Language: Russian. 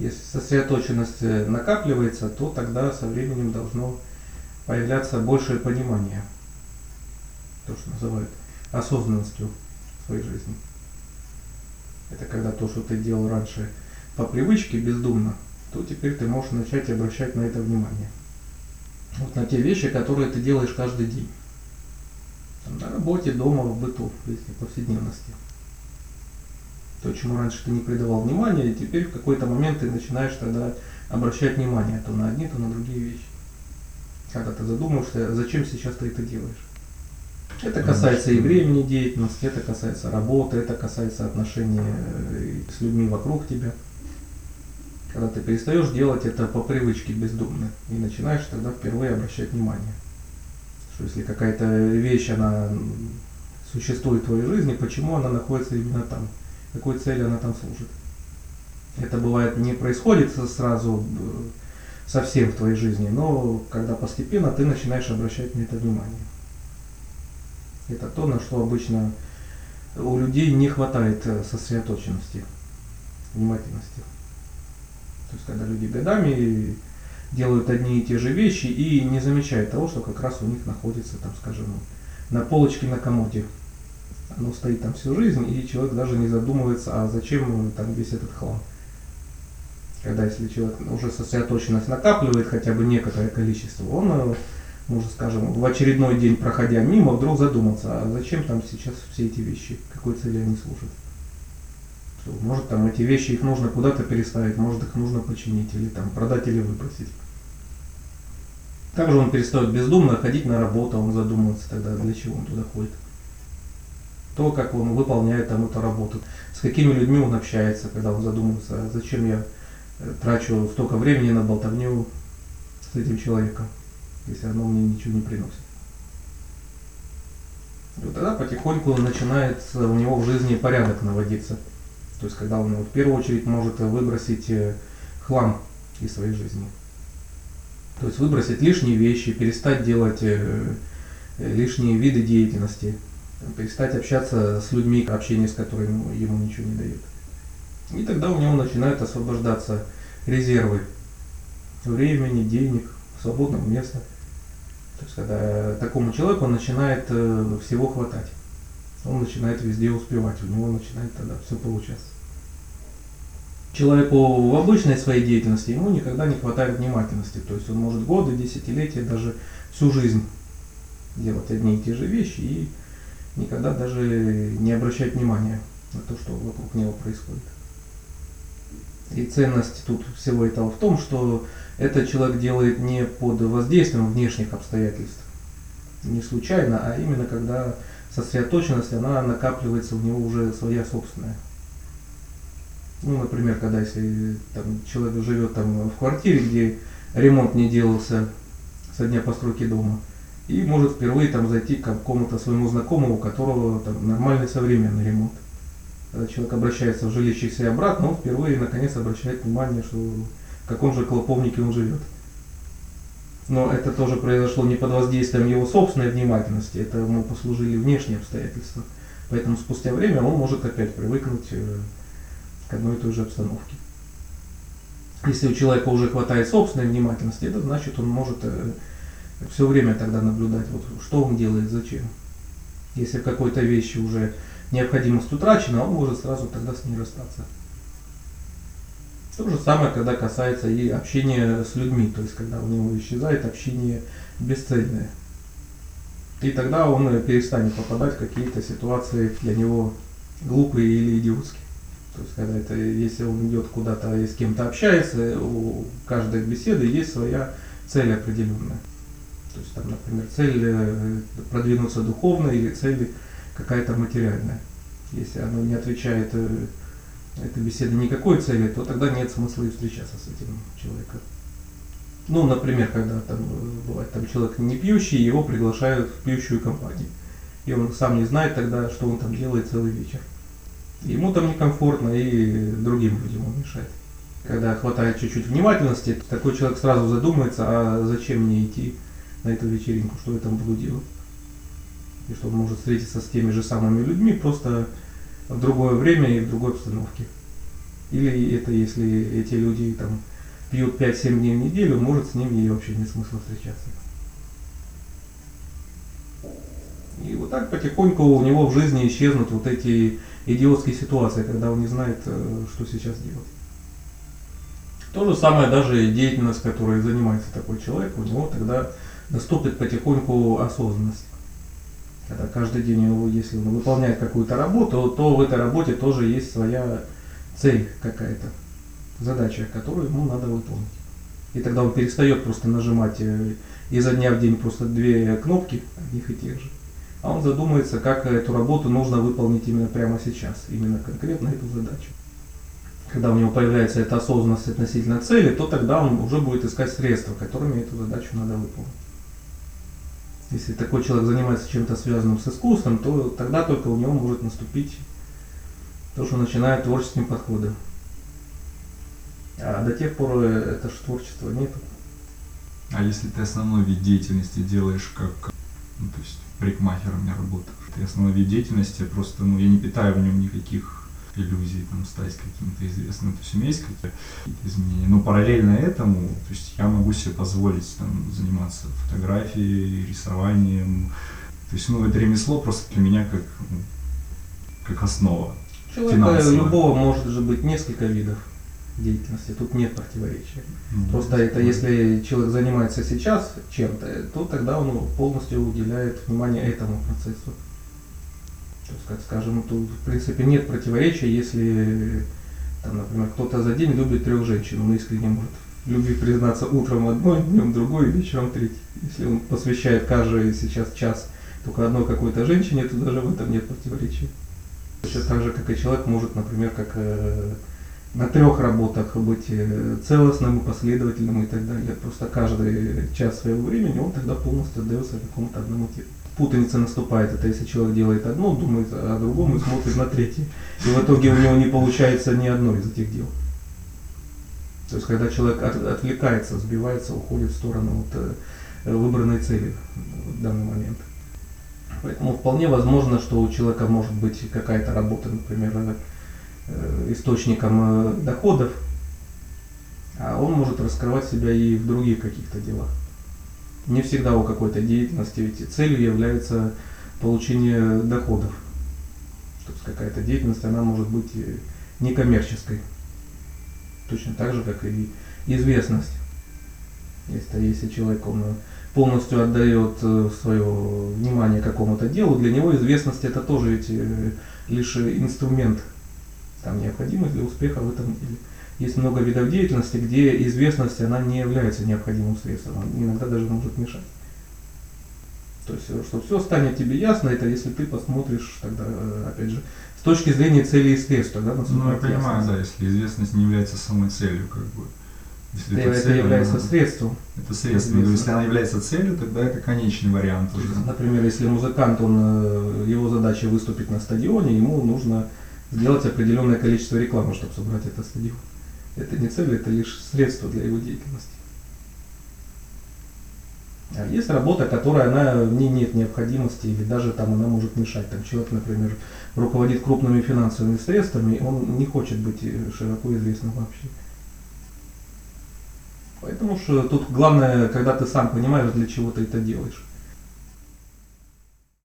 Если сосредоточенность э, накапливается, то тогда со временем должно появляться большее понимание. То, что называют осознанностью своей жизни. Это когда то, что ты делал раньше по привычке бездумно, то теперь ты можешь начать обращать на это внимание. Вот на те вещи, которые ты делаешь каждый день. Там, на работе, дома, в быту, в повседневности. То, чему раньше ты не придавал внимания, и теперь в какой-то момент ты начинаешь тогда обращать внимание то на одни, то на другие вещи. Когда ты задумаешься, зачем сейчас ты это делаешь. Это касается и времени деятельности, это касается работы, это касается отношений э, с людьми вокруг тебя. Когда ты перестаешь делать это по привычке бездумно и начинаешь тогда впервые обращать внимание. Что если какая-то вещь, она существует в твоей жизни, почему она находится именно там, какой цели она там служит. Это бывает не происходит сразу э, совсем в твоей жизни, но когда постепенно ты начинаешь обращать на это внимание. Это то, на что обычно у людей не хватает э, сосредоточенности, внимательности. То есть когда люди годами делают одни и те же вещи и не замечают того, что как раз у них находится, там, скажем, на полочке на комоде. Оно стоит там всю жизнь, и человек даже не задумывается, а зачем там весь этот хлам. Когда если человек уже сосредоточенность накапливает хотя бы некоторое количество, он э, может, скажем, в очередной день проходя мимо, вдруг задуматься, а зачем там сейчас все эти вещи, какой цели они служат. Может там эти вещи, их нужно куда-то переставить, может их нужно починить, или там продать или выбросить. Также он перестает бездумно ходить на работу, он задумывается тогда, для чего он туда ходит. То, как он выполняет там эту работу, с какими людьми он общается, когда он задумывается, зачем я э, трачу столько времени на болтовню с этим человеком, если оно мне ничего не приносит. И вот тогда потихоньку начинается у него в жизни порядок наводиться. То есть когда он в первую очередь может выбросить э, хлам из своей жизни. То есть выбросить лишние вещи, перестать делать э, лишние виды деятельности, перестать общаться с людьми, общение с которыми ему ничего не дает. И тогда у него начинают освобождаться резервы времени, денег, свободного места. То есть когда такому человеку начинает всего хватать он начинает везде успевать, у него начинает тогда все получаться. Человеку в обычной своей деятельности ему никогда не хватает внимательности, то есть он может годы, десятилетия, даже всю жизнь делать одни и те же вещи и никогда даже не обращать внимания на то, что вокруг него происходит. И ценность тут всего этого в том, что этот человек делает не под воздействием внешних обстоятельств, не случайно, а именно когда сосредоточенность, она накапливается у него уже своя собственная. Ну, например, когда если там, человек живет там, в квартире, где ремонт не делался со дня постройки дома, и может впервые там зайти к какому-то своему знакомому, у которого там нормальный современный ремонт. Когда человек обращается в жилище и обратно, он впервые наконец обращает внимание, что в каком же клоповнике он живет но это тоже произошло не под воздействием его собственной внимательности, это ему послужили внешние обстоятельства. Поэтому спустя время он может опять привыкнуть э, к одной и той же обстановке. Если у человека уже хватает собственной внимательности, это значит он может э, все время тогда наблюдать, вот, что он делает, зачем. Если какой-то вещи уже необходимость утрачена, он может сразу тогда с ней расстаться. То же самое, когда касается и общения с людьми, то есть когда у него исчезает общение бесцельное. И тогда он перестанет попадать в какие-то ситуации для него глупые или идиотские. То есть, когда это, если он идет куда-то и с кем-то общается, у каждой беседы есть своя цель определенная. То есть, там, например, цель э, продвинуться духовно или цель какая-то материальная. Если оно не отвечает э, эта беседа никакой цели, то тогда нет смысла и встречаться с этим человеком. Ну, например, когда там бывает там человек не пьющий, его приглашают в пьющую компанию. И он сам не знает тогда, что он там делает целый вечер. Ему там некомфортно, и другим людям он мешает. Когда хватает чуть-чуть внимательности, такой человек сразу задумается, а зачем мне идти на эту вечеринку, что я там буду делать. И что он может встретиться с теми же самыми людьми, просто в другое время и в другой обстановке. Или это если эти люди там пьют 5-7 дней в неделю, может с ними и вообще нет смысла встречаться. И вот так потихоньку у него в жизни исчезнут вот эти идиотские ситуации, когда он не знает, э, что сейчас делать. То же самое даже деятельность, которой занимается такой человек, у него тогда наступит потихоньку осознанность. Когда каждый день, его, если он выполняет какую-то работу, то в этой работе тоже есть своя цель какая-то, задача, которую ему надо выполнить. И тогда он перестает просто нажимать э, изо дня в день просто две кнопки одних и тех же а он задумается, как эту работу нужно выполнить именно прямо сейчас, именно конкретно эту задачу. Когда у него появляется эта осознанность относительно цели, то тогда он уже будет искать средства, которыми эту задачу надо выполнить. Если такой человек занимается чем-то связанным с искусством, то тогда только у него может наступить то, что начинает творческим подходом. А до тех пор это же творчество нет. А если ты основной вид деятельности делаешь как, ну, то есть парикмахером не работаю. Это основной вид деятельности, просто ну, я не питаю в нем никаких иллюзий, там, стать каким-то известным, то есть у меня есть какие-то изменения. Но параллельно этому, то есть я могу себе позволить там, заниматься фотографией, рисованием. То есть, ну, это ремесло просто для меня как, ну, как основа. Человека любого может же быть несколько видов деятельности. Тут нет противоречия. Mm-hmm. Просто это если человек занимается сейчас чем-то, то тогда он полностью уделяет внимание этому процессу. Как скажем, тут в принципе нет противоречия, если, там, например, кто-то за день любит трех женщин, он искренне может любви признаться утром одной, днем другой, вечером третий. Если он посвящает каждый сейчас час только одной какой-то женщине, то даже в этом нет противоречия. Точно так же, как и человек может, например, как э, на трех работах быть э, целостным и последовательным и так далее. Просто каждый час своего времени он тогда полностью отдается какому-то одному делу. Путаница наступает, это если человек делает одно, думает о другом и смотрит на третье. И в итоге у него не получается ни одно из этих дел. То есть когда человек от, отвлекается, сбивается, уходит в сторону от э, выбранной цели в данный момент. Поэтому вполне возможно, что у человека может быть какая-то работа, например, Э, источником э, доходов, а он может раскрывать себя и в других каких-то делах. Не всегда у какой-то деятельности, ведь целью является получение доходов. То есть какая-то деятельность, она может быть некоммерческой. Точно так же, как и известность. Если, если человек он полностью отдает э, свое внимание какому-то делу, для него известность это тоже ведь лишь инструмент там необходимость для успеха в этом деле. Есть много видов деятельности, где известность она не является необходимым средством, она иногда даже может мешать. То есть, э, что все станет тебе ясно, это если ты посмотришь тогда, э, опять же, с точки зрения цели и средств, тогда Ну, я понимаю, да, если известность не является самой целью, как бы. Если это, это цель, является она, средством. Это средство. Но если она является целью, тогда это конечный вариант уже. Например, если музыкант, он, э, его задача выступить на стадионе, ему нужно сделать определенное количество рекламы, чтобы собрать этот стадион. Это не цель, это лишь средство для его деятельности. А есть работа, которая она, в ней нет необходимости, или даже там она может мешать. Там человек, например, руководит крупными финансовыми средствами, он не хочет быть широко известным вообще. Поэтому что тут главное, когда ты сам понимаешь, для чего ты это делаешь.